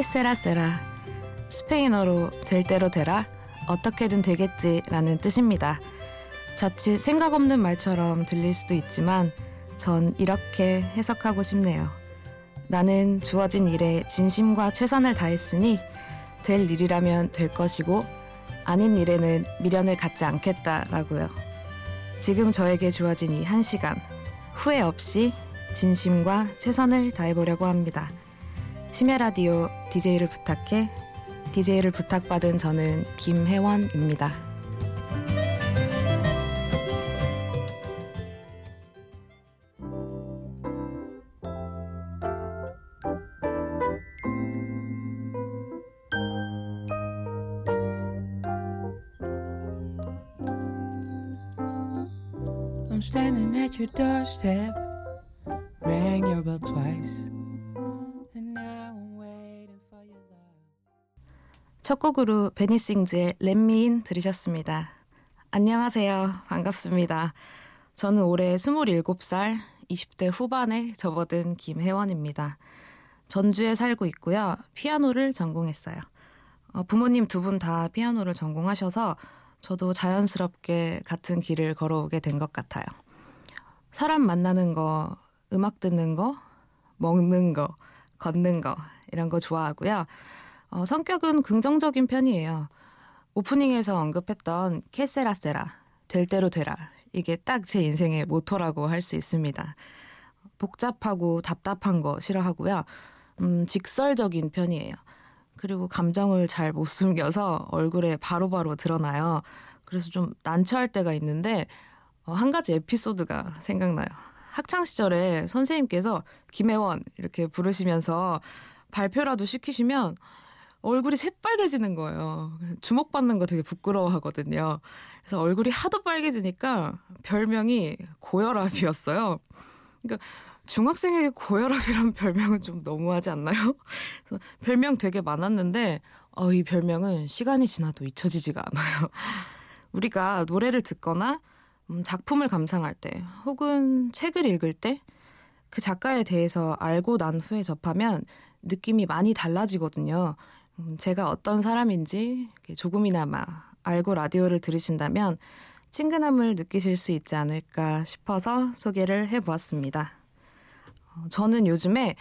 케세라세라 스페인어로 될 대로 되라 어떻게든 되겠지라는 뜻입니다. 자칫 생각 없는 말처럼 들릴 수도 있지만 전 이렇게 해석하고 싶네요. 나는 주어진 일에 진심과 최선을 다했으니 될 일이라면 될 것이고 아닌 일에는 미련을 갖지 않겠다라고요. 지금 저에게 주어진 이 한 시간 후회 없이 진심과 최선을 다해보려고 합니다. 심야 라디오 DJ를 부탁해 DJ를 부탁받은 저는 김혜원입니다. I'm standing at your doorstep, 첫 곡으로 베니싱즈의 렛미인 들으셨습니다. 안녕하세요. 반갑습니다. 저는 올해 27살, 20대 후반에 접어든 김혜원입니다. 전주에 살고 있고요. 피아노를 전공했어요. 어, 부모님 두 분 다 피아노를 전공하셔서 저도 자연스럽게 같은 길을 걸어오게 된 것 같아요. 사람 만나는 거, 음악 듣는 거, 먹는 거, 걷는 거, 이런 거 좋아하고요. 어, 성격은 긍정적인 편이에요. 오프닝에서 언급했던 케세라세라, 될 대로 되라. 이게 딱 제 인생의 모토라고 할 수 있습니다. 복잡하고 답답한 거 싫어하고요. 음, 직설적인 편이에요. 그리고 감정을 잘 못 숨겨서 얼굴에 바로바로 바로 드러나요. 그래서 좀 난처할 때가 있는데 어, 한 가지 에피소드가 생각나요. 학창 시절에 선생님께서 김혜원 이렇게 부르시면서 발표라도 시키시면 얼굴이 새빨개지는 거예요. 주목받는 거 되게 부끄러워하거든요. 그래서 얼굴이 하도 빨개지니까 별명이 고혈압이었어요. 그러니까 중학생에게 고혈압이란 별명은 좀 너무하지 않나요? 그래서 별명 되게 많았는데 어, 이 별명은 시간이 지나도 잊혀지지가 않아요. 우리가 노래를 듣거나 음, 작품을 감상할 때 혹은 책을 읽을 때 그 작가에 대해서 알고 난 후에 접하면 느낌이 많이 달라지거든요. 음, 제가 어떤 사람인지 조금이나마 알고 라디오를 들으신다면 친근함을 느끼실 수 있지 않을까 싶어서 소개를 해보았습니다. 어, 저는 요즘에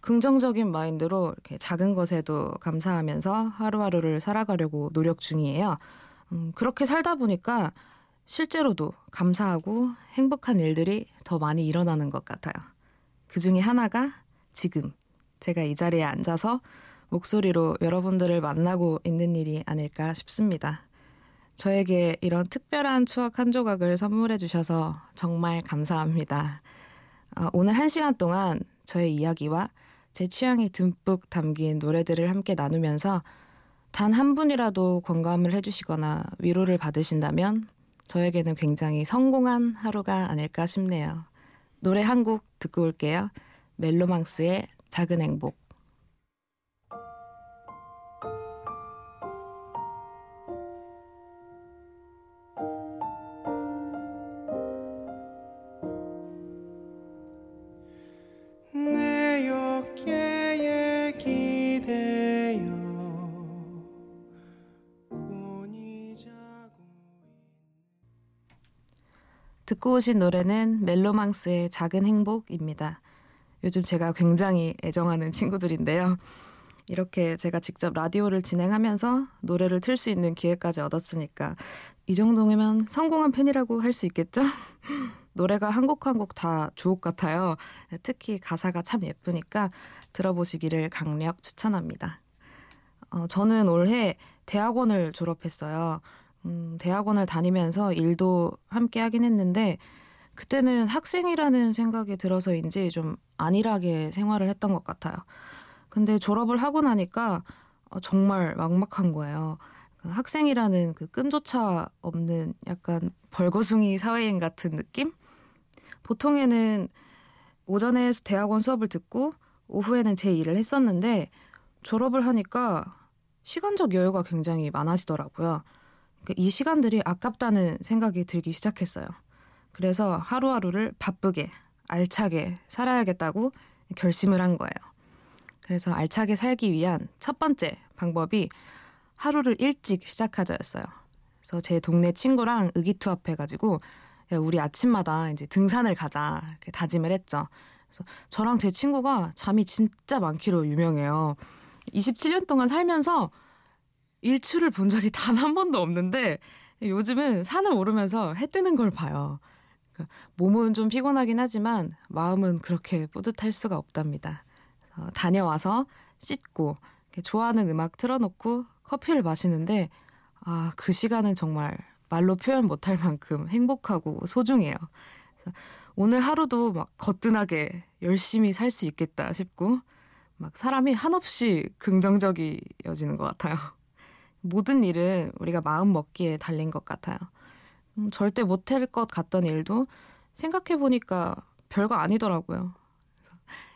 긍정적인 마인드로 이렇게 작은 것에도 감사하면서 하루하루를 살아가려고 노력 중이에요. 음, 그렇게 살다 보니까 실제로도 감사하고 행복한 일들이 더 많이 일어나는 것 같아요. 그 중에 하나가 지금 제가 이 자리에 앉아서 목소리로 여러분들을 만나고 있는 일이 아닐까 싶습니다. 저에게 이런 특별한 추억 한 조각을 선물해 주셔서 정말 감사합니다. 어, 오늘 한 시간 동안 저의 이야기와 제 취향이 듬뿍 담긴 노래들을 함께 나누면서 단 한 분이라도 공감을 해주시거나 위로를 받으신다면 저에게는 굉장히 성공한 하루가 아닐까 싶네요. 노래 한 곡 듣고 올게요. 멜로망스의 작은 행복. 듣고 오신 노래는 멜로망스의 작은 행복입니다. 요즘 제가 굉장히 애정하는 친구들인데요. 이렇게 제가 직접 라디오를 진행하면서 노래를 틀 수 있는 기회까지 얻었으니까 이 정도면 성공한 편이라고 할 수 있겠죠? 노래가 한 곡 한 곡 다 주옥 같아요. 특히 가사가 참 예쁘니까 들어보시기를 강력 추천합니다. 어, 저는 올해 대학원을 졸업했어요. 음, 대학원을 다니면서 일도 함께 하긴 했는데 그때는 학생이라는 생각이 들어서인지 좀 안일하게 생활을 했던 것 같아요. 근데 졸업을 하고 나니까 어, 정말 막막한 거예요. 그 학생이라는 그 끈조차 없는 약간 벌거숭이 사회인 같은 느낌? 보통에는 오전에 대학원 수업을 듣고 오후에는 제 일을 했었는데 졸업을 하니까 시간적 여유가 굉장히 많아지더라고요. 그이 시간들이 아깝다는 생각이 들기 시작했어요. 그래서 하루하루를 바쁘게 알차게 살아야겠다고 결심을 한 거예요. 그래서 알차게 살기 위한 첫 번째 방법이 하루를 일찍 시작하자였어요. 그래서 제 동네 친구랑 의기투합해가지고 우리 아침마다 이제 등산을 가자 이렇게 다짐을 했죠. 그래서 저랑 제 친구가 잠이 진짜 많기로 유명해요. 27년 동안 살면서 일출을 본 적이 단 한 번도 없는데 요즘은 산을 오르면서 해 뜨는 걸 봐요. 그러니까 몸은 좀 피곤하긴 하지만 마음은 그렇게 뿌듯할 수가 없답니다. 다녀와서 씻고 좋아하는 음악 틀어놓고 커피를 마시는데 아, 그 시간은 정말 말로 표현 못할 만큼 행복하고 소중해요. 오늘 하루도 막 거뜬하게 열심히 살 수 있겠다 싶고 막 사람이 한없이 긍정적이어지는 것 같아요. 모든 일은 우리가 마음 먹기에 달린 것 같아요. 음, 절대 못할 것 같던 일도 생각해 보니까 별거 아니더라고요.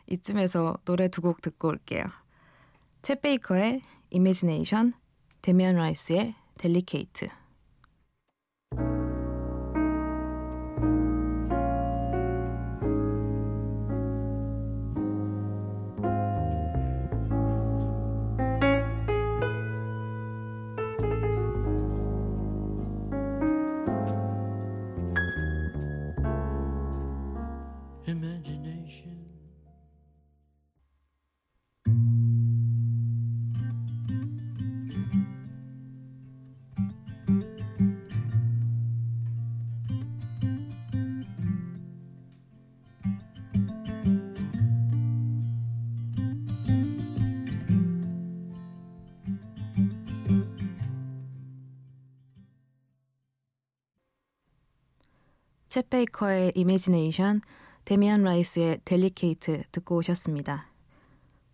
이쯤에서 노래 두 곡 듣고 올게요. 챗 베이커의 이미지네이션, 데미안 라이스의 델리케이트. 챗 베이커의 이미지네이션, 데미안 라이스의 델리케이트 듣고 오셨습니다.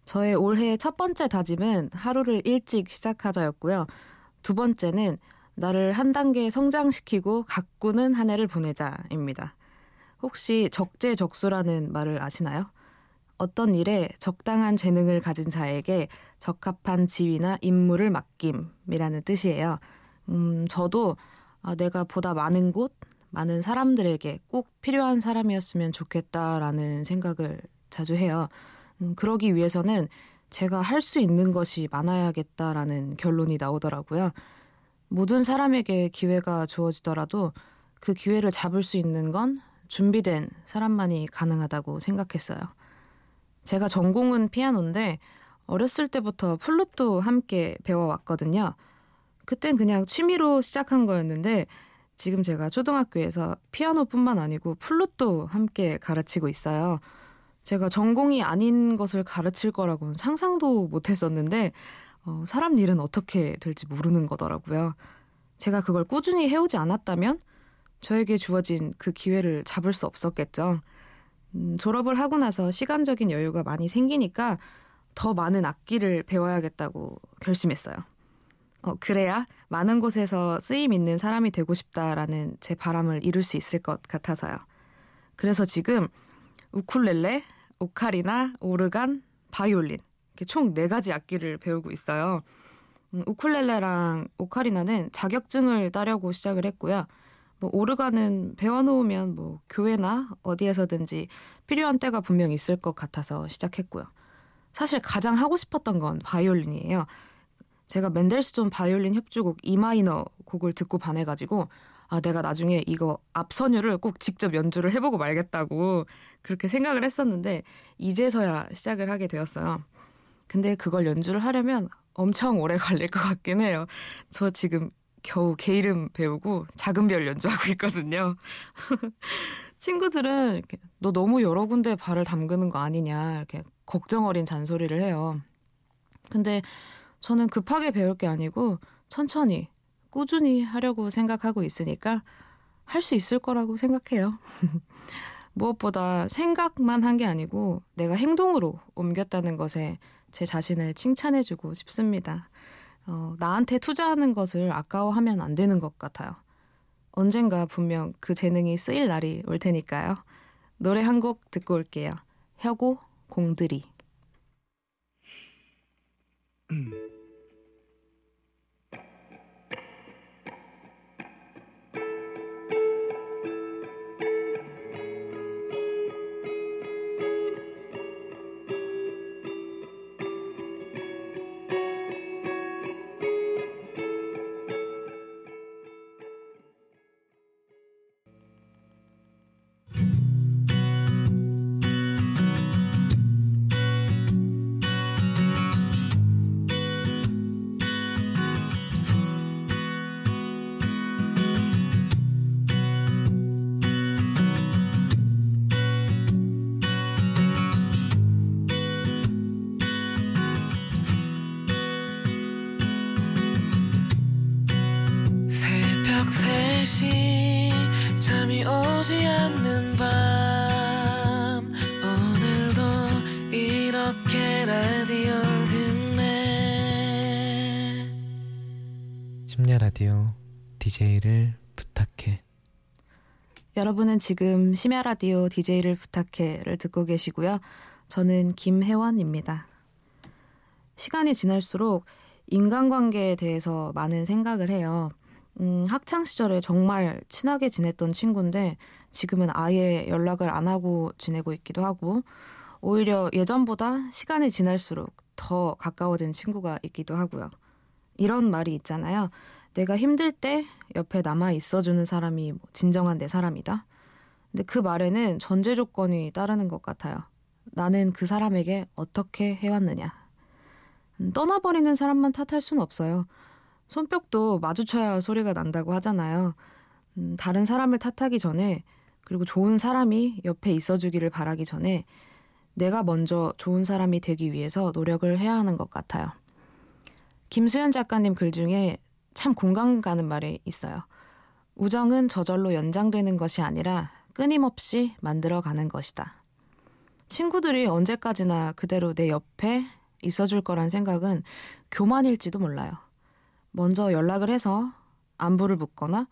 저의 올해의 첫 번째 다짐은 하루를 일찍 시작하자였고요. 두 번째는 나를 한 단계 성장시키고 가꾸는 한 해를 보내자입니다. 혹시 적재적소라는 말을 아시나요? 어떤 일에 적당한 재능을 가진 자에게 적합한 지위나 임무를 맡김이라는 뜻이에요. 음, 저도 아, 내가 보다 많은 곳, 많은 사람들에게 꼭 필요한 사람이었으면 좋겠다라는 생각을 자주 해요. 음, 그러기 위해서는 제가 할 수 있는 것이 많아야겠다라는 결론이 나오더라고요. 모든 사람에게 기회가 주어지더라도 그 기회를 잡을 수 있는 건 준비된 사람만이 가능하다고 생각했어요. 제가 전공은 피아노인데 어렸을 때부터 플룻도 함께 배워왔거든요. 그땐 그냥 취미로 시작한 거였는데 지금 제가 초등학교에서 피아노뿐만 아니고 플룻도 함께 가르치고 있어요. 제가 전공이 아닌 것을 가르칠 거라고는 상상도 못 했었는데, 어, 사람 일은 어떻게 될지 모르는 거더라고요. 제가 그걸 꾸준히 해오지 않았다면 저에게 주어진 그 기회를 잡을 수 없었겠죠. 음, 졸업을 하고 나서 시간적인 여유가 많이 생기니까 더 많은 악기를 배워야겠다고 결심했어요. 어, 그래야 많은 곳에서 쓰임 있는 사람이 되고 싶다라는 제 바람을 이룰 수 있을 것 같아서요. 그래서 지금 우쿨렐레, 오카리나, 오르간, 바이올린 이렇게 총 네 가지 악기를 배우고 있어요. 음, 우쿨렐레랑 오카리나는 자격증을 따려고 시작을 했고요. 뭐 오르간은 배워놓으면 뭐 교회나 어디에서든지 필요한 때가 분명 있을 것 같아서 시작했고요. 사실 가장 하고 싶었던 건 바이올린이에요. 제가 맨델스존 바이올린 협주곡 이마이너 곡을 듣고 반해가지고 아 내가 나중에 이거 앞선율을 꼭 직접 연주를 해보고 말겠다고 그렇게 생각을 했었는데 이제서야 시작을 하게 되었어요. 근데 그걸 연주를 하려면 엄청 오래 걸릴 것 같긴 해요. 저 지금 겨우 개 이름 배우고 작은 별 연주하고 있거든요. 친구들은 너 너무 여러 군데 발을 담그는 거 아니냐 이렇게 걱정 어린 잔소리를 해요. 근데 저는 급하게 배울 게 아니고 천천히 꾸준히 하려고 생각하고 있으니까 할 수 있을 거라고 생각해요. 무엇보다 생각만 한 게 아니고 내가 행동으로 옮겼다는 것에 제 자신을 칭찬해주고 싶습니다. 어, 나한테 투자하는 것을 아까워하면 안 되는 것 같아요. 언젠가 분명 그 재능이 쓰일 날이 올 테니까요. 노래 한 곡 듣고 올게요. 혁오 공들이. mm. 라디오 듣네 심야 라디오 DJ를 부탁해 여러분은 지금 심야 라디오 DJ를 부탁해를 듣고 계시고요. 저는 김혜원입니다. 시간이 지날수록 인간관계에 대해서 많은 생각을 해요. 음, 학창 시절에 정말 친하게 지냈던 친구인데 지금은 아예 연락을 안 하고 지내고 있기도 하고 오히려 예전보다 시간이 지날수록 더 가까워진 친구가 있기도 하고요. 이런 말이 있잖아요. 내가 힘들 때 옆에 남아 있어주는 사람이 뭐 진정한 내 사람이다. 근데 그 말에는 전제 조건이 따르는 것 같아요. 나는 그 사람에게 어떻게 해왔느냐. 음, 떠나버리는 사람만 탓할 수는 없어요. 손뼉도 마주쳐야 소리가 난다고 하잖아요. 음, 다른 사람을 탓하기 전에 그리고 좋은 사람이 옆에 있어주기를 바라기 전에 내가 먼저 좋은 사람이 되기 위해서 노력을 해야 하는 것 같아요. 김수현 작가님 글 중에 참 공감 가는 말이 있어요. 우정은 저절로 연장되는 것이 아니라 끊임없이 만들어가는 것이다. 친구들이 언제까지나 그대로 내 옆에 있어줄 거란 생각은 교만일지도 몰라요. 먼저 연락을 해서 안부를 묻거나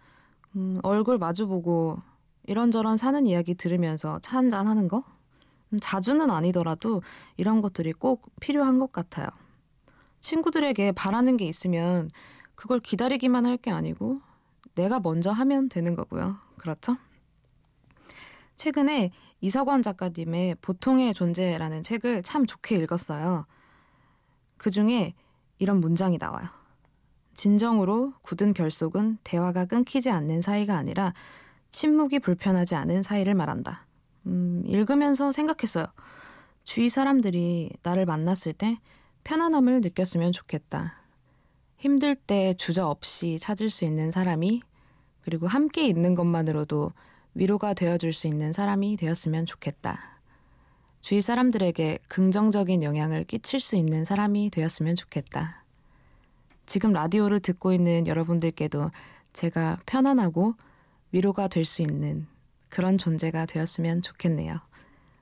음, 얼굴 마주보고 이런저런 사는 이야기 들으면서 차 한잔 하는 거? 음, 자주는 아니더라도 이런 것들이 꼭 필요한 것 같아요. 친구들에게 바라는 게 있으면 그걸 기다리기만 할 게 아니고 내가 먼저 하면 되는 거고요. 그렇죠? 최근에 이서관 작가님의 보통의 존재라는 책을 참 좋게 읽었어요. 그 중에 이런 문장이 나와요. 진정으로 굳은 결속은 대화가 끊기지 않는 사이가 아니라 침묵이 불편하지 않은 사이를 말한다. 음, 읽으면서 생각했어요. 주위 사람들이 나를 만났을 때 편안함을 느꼈으면 좋겠다. 힘들 때 주저 없이 찾을 수 있는 사람이 그리고 함께 있는 것만으로도 위로가 되어줄 수 있는 사람이 되었으면 좋겠다. 주위 사람들에게 긍정적인 영향을 끼칠 수 있는 사람이 되었으면 좋겠다. 지금 라디오를 듣고 있는 여러분들께도 제가 편안하고 위로가 될 수 있는 그런 존재가 되었으면 좋겠네요.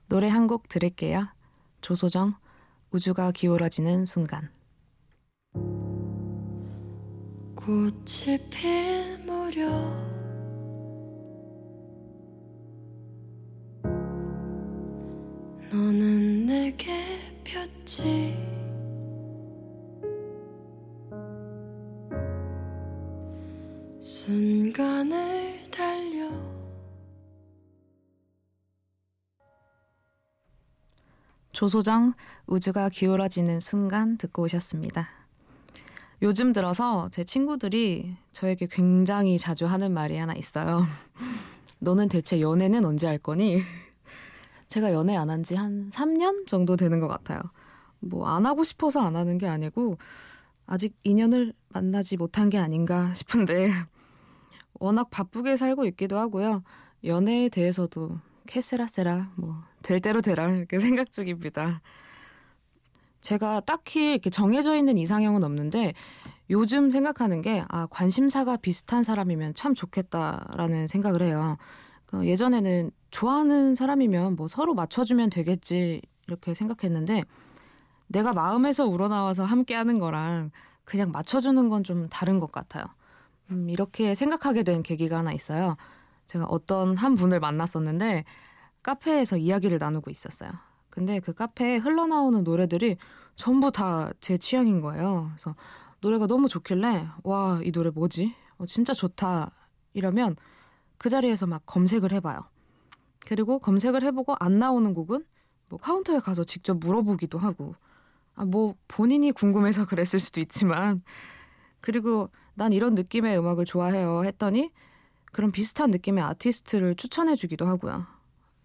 노래 한 곡 들을게요. 조소정, 우주가 기울어지는 순간. 꽃이 필 무렵 너는 내게 폈지 순간을 조소정 우주가 기울어지는 순간 듣고 오셨습니다. 요즘 들어서 제 친구들이 저에게 굉장히 자주 하는 말이 하나 있어요. 너는 대체 연애는 언제 할 거니? 제가 연애 안 한 지 한 3년 정도 되는 것 같아요. 뭐 안 하고 싶어서 안 하는 게 아니고 아직 인연을 만나지 못한 게 아닌가 싶은데 워낙 바쁘게 살고 있기도 하고요. 연애에 대해서도 캐세라세라 뭐 될 대로 되라 이렇게 생각 중입니다. 제가 딱히 이렇게 정해져 있는 이상형은 없는데 요즘 생각하는 게 아, 관심사가 비슷한 사람이면 참 좋겠다라는 생각을 해요. 그 예전에는 좋아하는 사람이면 뭐 서로 맞춰주면 되겠지 이렇게 생각했는데 내가 마음에서 우러나와서 함께 하는 거랑 그냥 맞춰주는 건 좀 다른 것 같아요. 음, 이렇게 생각하게 된 계기가 하나 있어요. 제가 어떤 한 분을 만났었는데 카페에서 이야기를 나누고 있었어요. 근데 그 카페에 흘러나오는 노래들이 전부 다 제 취향인 거예요. 그래서 노래가 너무 좋길래 와, 이 노래 뭐지? 어, 진짜 좋다. 이러면 그 자리에서 막 검색을 해봐요. 그리고 검색을 해보고 안 나오는 곡은 뭐 카운터에 가서 직접 물어보기도 하고 아, 뭐 본인이 궁금해서 그랬을 수도 있지만 그리고 난 이런 느낌의 음악을 좋아해요 했더니 그런 비슷한 느낌의 아티스트를 추천해주기도 하고요.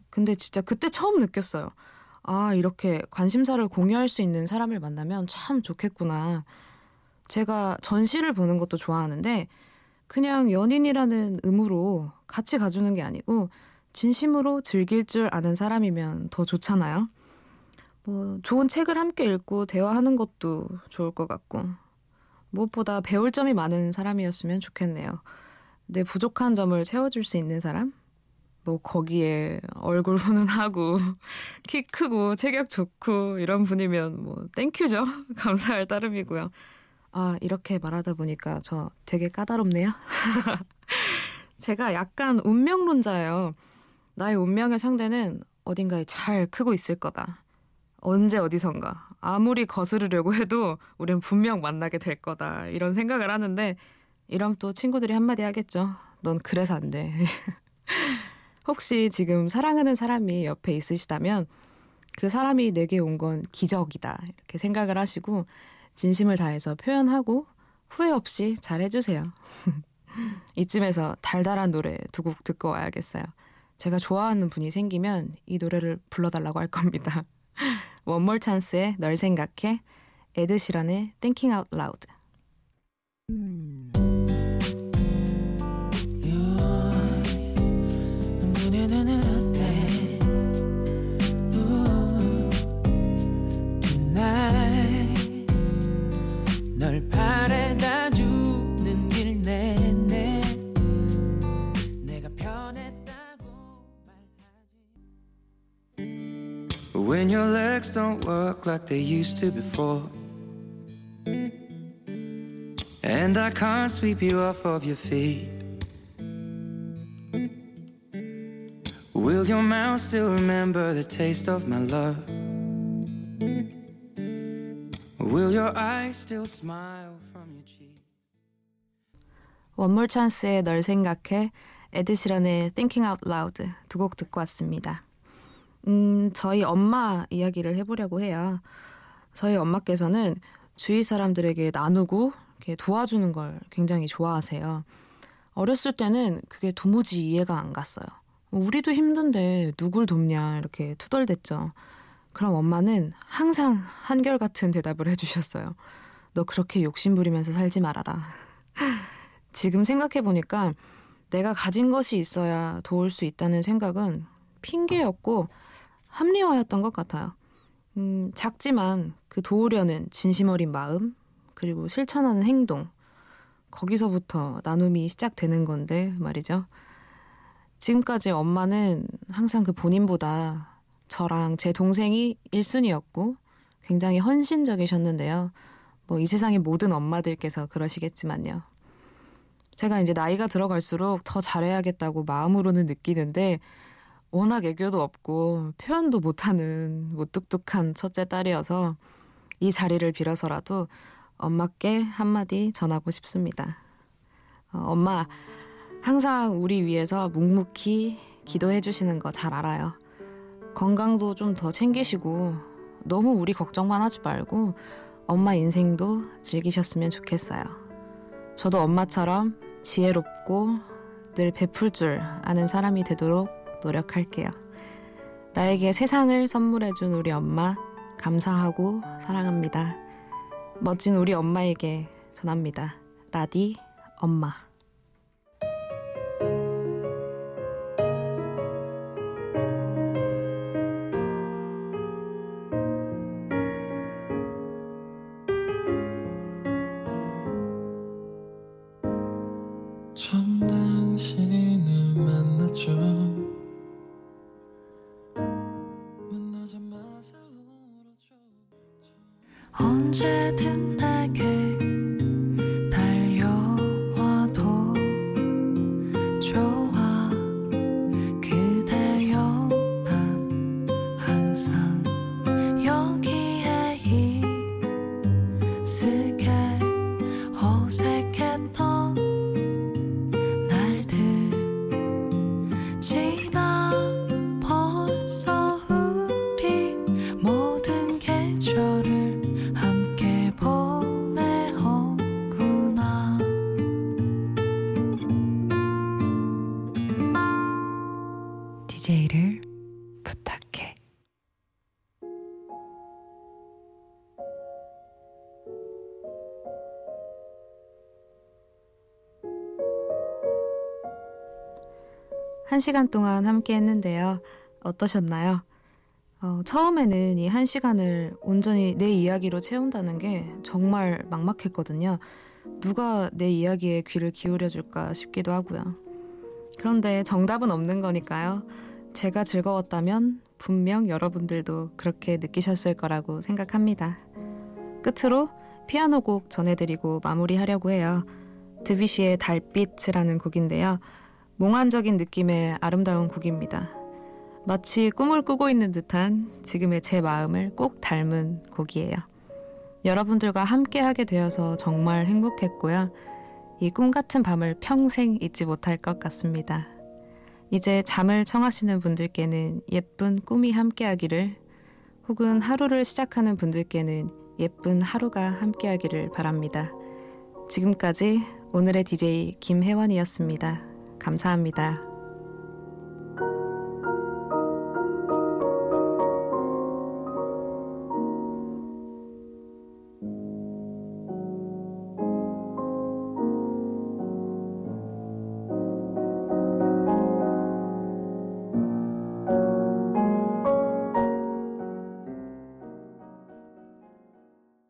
근데 진짜 그때 처음 느꼈어요. 아, 이렇게 관심사를 공유할 수 있는 사람을 만나면 참 좋겠구나. 제가 전시를 보는 것도 좋아하는데 그냥 연인이라는 의무로 같이 가주는 게 아니고 진심으로 즐길 줄 아는 사람이면 더 좋잖아요. 뭐 좋은 책을 함께 읽고 대화하는 것도 좋을 것 같고 무엇보다 배울 점이 많은 사람이었으면 좋겠네요. 내 부족한 점을 채워줄 수 있는 사람? 뭐 거기에 얼굴 훈훈하고 키 크고 체격 좋고 이런 분이면 뭐 thank you죠. 감사할 따름이고요. 아, 이렇게 말하다 보니까 저 되게 까다롭네요. 제가 약간 운명론자예요. 나의 운명의 상대는 어딘가에 잘 크고 있을 거다. 언제 어디선가. 아무리 거스르려고 해도 우린 분명 만나게 될 거다. 이런 생각을 하는데, 이럼 또 친구들이 한마디 하겠죠. 넌 그래서 안 돼. 혹시 지금 사랑하는 사람이 옆에 있으시다면, 그 사람이 내게 온 건 기적이다. 이렇게 생각을 하시고, 진심을 다해서 표현하고, 후회 없이 잘 해주세요. 이쯤에서 달달한 노래 두 곡 듣고 와야겠어요. 제가 좋아하는 분이 생기면 이 노래를 불러달라고 할 겁니다. 원몰 찬스의 널 생각해, 에드시런의 Thinking Out Loud. When your legs don't work like they used to before. And I can't sweep you off of your feet. Will your mouth still remember the taste of my love? Will your eyes still smile from your cheek? 원몰 찬스의 널 생각해 에드시런의 Thinking Out Loud 두 곡 듣고 왔습니다. 음, 저희 엄마 이야기를 해보려고 해요. 저희 엄마께서는 주위 사람들에게 나누고 도와주는 걸 굉장히 좋아하세요. 어렸을 때는 그게 도무지 이해가 안 갔어요. 우리도 힘든데 누굴 돕냐 이렇게 투덜댔죠. 그럼 엄마는 항상 한결같은 대답을 해주셨어요. 너 그렇게 욕심부리면서 살지 말아라. 지금 생각해보니까 내가 가진 것이 있어야 도울 수 있다는 생각은 핑계였고 합리화였던 것 같아요. 음, 작지만 그 도우려는 진심 어린 마음, 그리고 실천하는 행동, 거기서부터 나눔이 시작되는 건데 말이죠. 지금까지 엄마는 항상 그 본인보다 저랑 제 동생이 1순위였고 굉장히 헌신적이셨는데요. 뭐 이 세상의 모든 엄마들께서 그러시겠지만요. 제가 이제 나이가 들어갈수록 더 잘해야겠다고 마음으로는 느끼는데 워낙 애교도 없고 표현도 못하는 무뚝뚝한 첫째 딸이어서 이 자리를 빌어서라도 엄마께 한마디 전하고 싶습니다. 어, 엄마, 항상 우리 위해서 묵묵히 기도해 주시는 거 잘 알아요. 건강도 좀 더 챙기시고 너무 우리 걱정만 하지 말고 엄마 인생도 즐기셨으면 좋겠어요. 저도 엄마처럼 지혜롭고 늘 베풀 줄 아는 사람이 되도록 노력할게요. 나에게 세상을 선물해준 우리 엄마, 감사하고 사랑합니다. 멋진 우리 엄마에게 전합니다. 라디, 엄마. 桑 한 시간 동안 함께 했는데요. 어떠셨나요? 어, 처음에는 이한 시간을 온전히 내 이야기로 채운다는 게 정말 막막했거든요. 누가 내 이야기에 귀를 기울여줄까 싶기도 하고요. 그런데 정답은 없는 거니까요. 제가 즐거웠다면 분명 여러분들도 그렇게 느끼셨을 거라고 생각합니다. 끝으로 피아노 곡 전해드리고 마무리하려고 해요. 드뷔시의 달빛이라는 곡인데요. 몽환적인 느낌의 아름다운 곡입니다. 마치 꿈을 꾸고 있는 듯한 지금의 제 마음을 꼭 닮은 곡이에요. 여러분들과 함께 하게 되어서 정말 행복했고요. 이 꿈 같은 밤을 평생 잊지 못할 것 같습니다. 이제 잠을 청하시는 분들께는 예쁜 꿈이 함께하기를 혹은 하루를 시작하는 분들께는 예쁜 하루가 함께하기를 바랍니다. 지금까지 오늘의 DJ 김혜원이었습니다. 감사합니다.